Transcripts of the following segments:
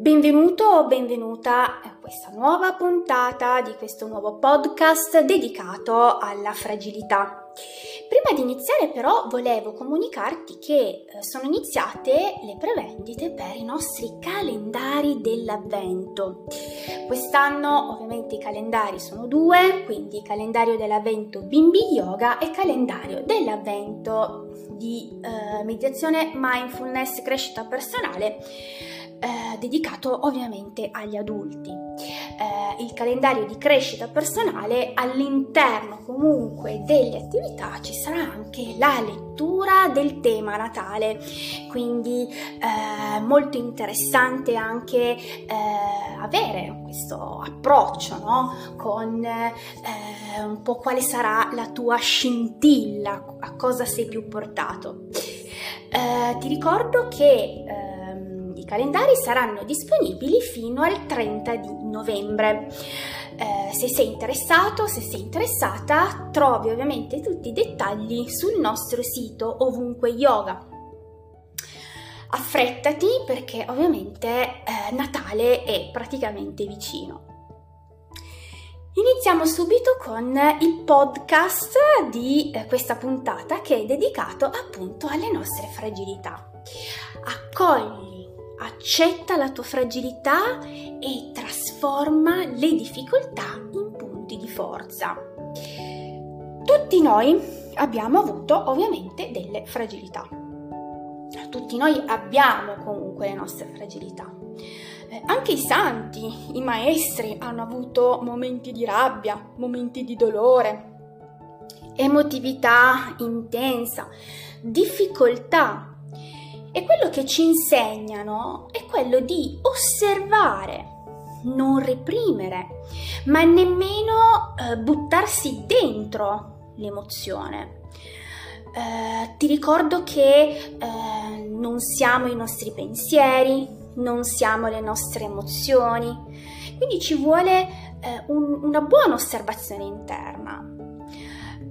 Benvenuto o benvenuta a questa nuova puntata di questo nuovo podcast dedicato alla fragilità. Prima di iniziare però volevo comunicarti che eh, sono iniziate le prevendite per i nostri calendari dell'avvento. Quest'anno ovviamente i calendari sono due, quindi calendario dell'avvento bimbi yoga e calendario dell'avvento di eh, meditazione mindfulness crescita personale eh, dedicato ovviamente agli adulti. Eh, il calendario di crescita personale all'interno comunque delle attività ci sarà anche la lettura del tema natale, quindi eh, molto interessante anche eh, avere questo approccio no? con eh, un po' quale sarà la tua scintilla, a cosa sei più portato. Eh, ti ricordo che calendari saranno disponibili fino al 30 di novembre. Eh, se sei interessato, se sei interessata, trovi ovviamente tutti i dettagli sul nostro sito ovunque yoga. Affrettati perché ovviamente eh, Natale è praticamente vicino. Iniziamo subito con il podcast di eh, questa puntata che è dedicato appunto alle nostre fragilità. Accogli accetta la tua fragilità e trasforma le difficoltà in punti di forza. Tutti noi abbiamo avuto ovviamente delle fragilità. Tutti noi abbiamo comunque le nostre fragilità. Eh, anche i santi, i maestri hanno avuto momenti di rabbia, momenti di dolore, emotività intensa, difficoltà e quello che ci insegnano è quello di osservare, non reprimere, ma nemmeno eh, buttarsi dentro l'emozione. Eh, ti ricordo che eh, non siamo i nostri pensieri, non siamo le nostre emozioni, quindi ci vuole eh, un, una buona osservazione interna.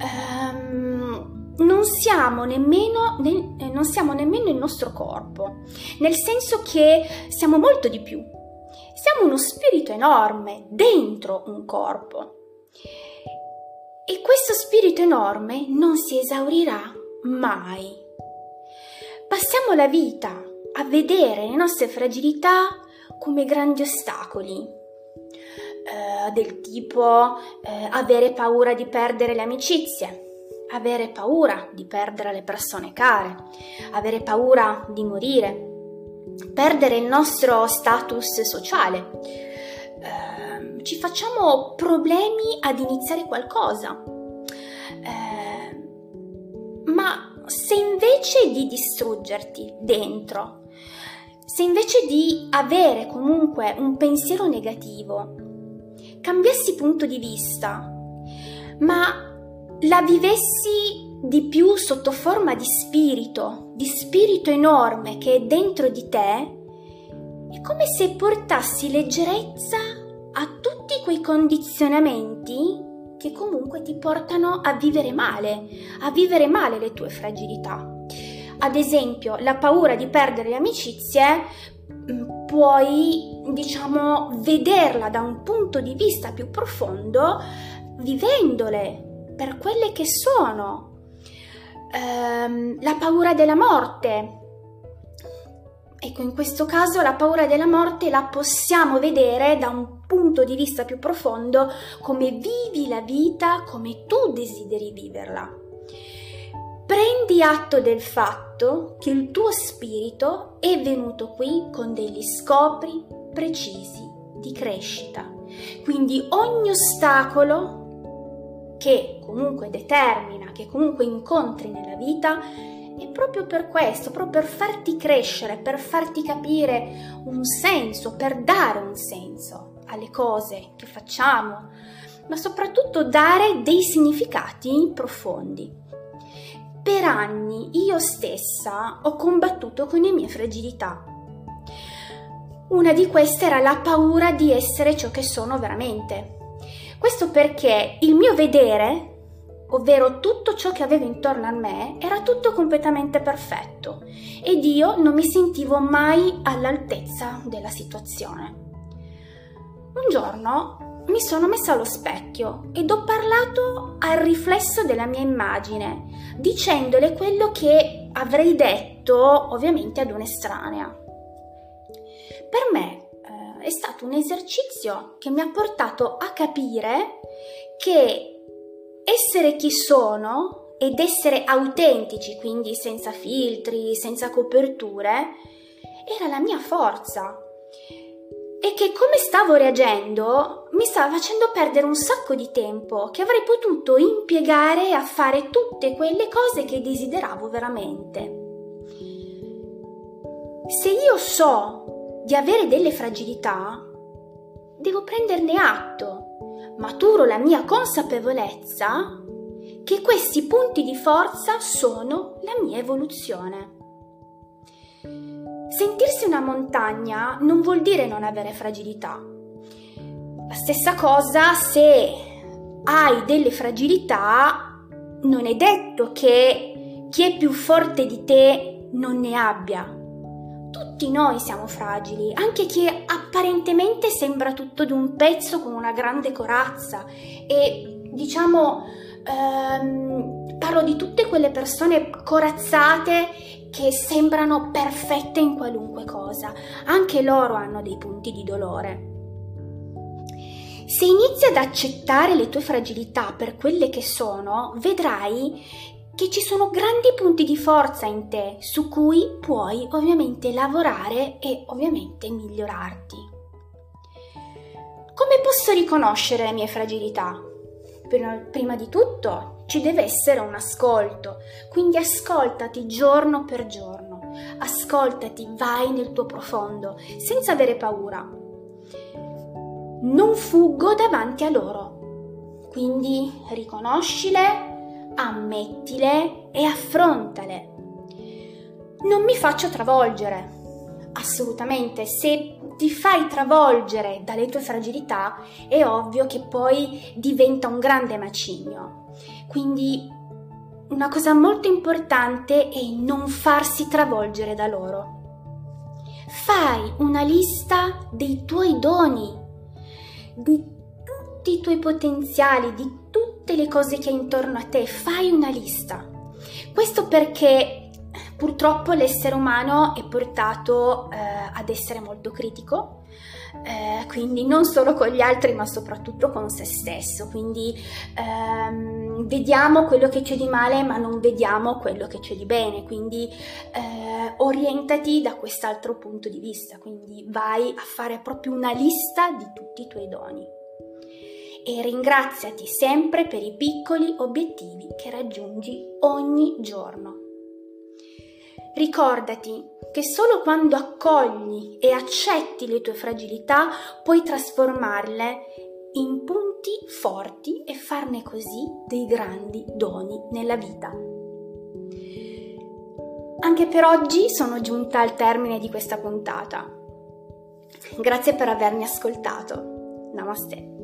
Um, non siamo nemmeno, nel, eh, non siamo nemmeno il nostro corpo, nel senso che siamo molto di più. Siamo uno spirito enorme dentro un corpo. E questo spirito enorme non si esaurirà mai. Passiamo la vita a vedere le nostre fragilità come grandi ostacoli, eh, del tipo eh, avere paura di perdere le amicizie, avere paura di perdere le persone care, avere paura di morire, perdere il nostro status sociale. Eh, ci facciamo problemi ad iniziare qualcosa. Eh, ma se invece di distruggerti dentro, se invece di avere comunque un pensiero negativo, cambiassi punto di vista, ma la vivessi di più sotto forma di spirito, di spirito enorme che è dentro di te, è come se portassi leggerezza a tutti quei condizionamenti che comunque ti portano a vivere male, a vivere male le tue fragilità. Ad esempio, la paura di perdere le amicizie mm, puoi, diciamo, vederla da un punto di vista più profondo vivendole per quelle che sono. Ehm, la paura della morte. Ecco, in questo caso la paura della morte la possiamo vedere da un punto di vista più profondo come vivi la vita come tu desideri viverla. Prendi atto del fatto che il tuo spirito è venuto qui con degli scopri precisi di crescita. Quindi ogni ostacolo che comunque determina, che comunque incontri nella vita, è proprio per questo, proprio per farti crescere, per farti capire un senso, per dare un senso alle cose che facciamo, ma soprattutto dare dei significati profondi. Per anni io stessa ho combattuto con le mie fragilità. Una di queste era la paura di essere ciò che sono veramente, questo perché il mio vedere ovvero tutto ciò che avevo intorno a me, era tutto completamente perfetto ed io non mi sentivo mai all'altezza della situazione. Un giorno mi sono messa allo specchio ed ho parlato al riflesso della mia immagine, dicendole quello che avrei detto ovviamente ad un'estranea. Per me è stato un esercizio che mi ha portato a capire che essere chi sono ed essere autentici, quindi senza filtri, senza coperture, era la mia forza. E che come stavo reagendo mi stava facendo perdere un sacco di tempo che avrei potuto impiegare a fare tutte quelle cose che desideravo veramente. Se io so di avere delle fragilità, devo prenderne atto maturo la mia consapevolezza che questi punti di forza sono la mia evoluzione. Sentirsi una montagna non vuol dire non avere fragilità. La stessa cosa se hai delle fragilità, non è detto che chi è più forte di te non ne abbia. Tutti noi siamo fragili, anche chi apparentemente sembra tutto d'un pezzo con una grande corazza e diciamo ehm, parlo di tutte quelle persone corazzate che sembrano perfette in qualunque cosa, anche loro hanno dei punti di dolore. Se inizi ad accettare le tue fragilità per quelle che sono, vedrai che ci sono grandi punti di forza in te su cui puoi ovviamente lavorare e ovviamente migliorarti. Come posso riconoscere le mie fragilità? Prima di tutto ci deve essere un ascolto, quindi ascoltati giorno per giorno, ascoltati, vai nel tuo profondo, senza avere paura. Non fuggo davanti a loro, quindi riconoscile, ammettile e affrontale. Non mi faccio travolgere. Assolutamente, se ti fai travolgere dalle tue fragilità, è ovvio che poi diventa un grande macigno. Quindi una cosa molto importante è non farsi travolgere da loro. Fai una lista dei tuoi doni, di tutti i tuoi potenziali, di tutte le cose che hai intorno a te, fai una lista. Questo perché purtroppo l'essere umano è portato eh, ad essere molto critico, eh, quindi non solo con gli altri ma soprattutto con se stesso, quindi ehm, vediamo quello che c'è di male ma non vediamo quello che c'è di bene, quindi eh, orientati da quest'altro punto di vista, quindi vai a fare proprio una lista di tutti i tuoi doni e ringraziati sempre per i piccoli obiettivi che raggiungi ogni giorno. Ricordati che solo quando accogli e accetti le tue fragilità puoi trasformarle in punti forti e farne così dei grandi doni nella vita. Anche per oggi sono giunta al termine di questa puntata. Grazie per avermi ascoltato. Namaste.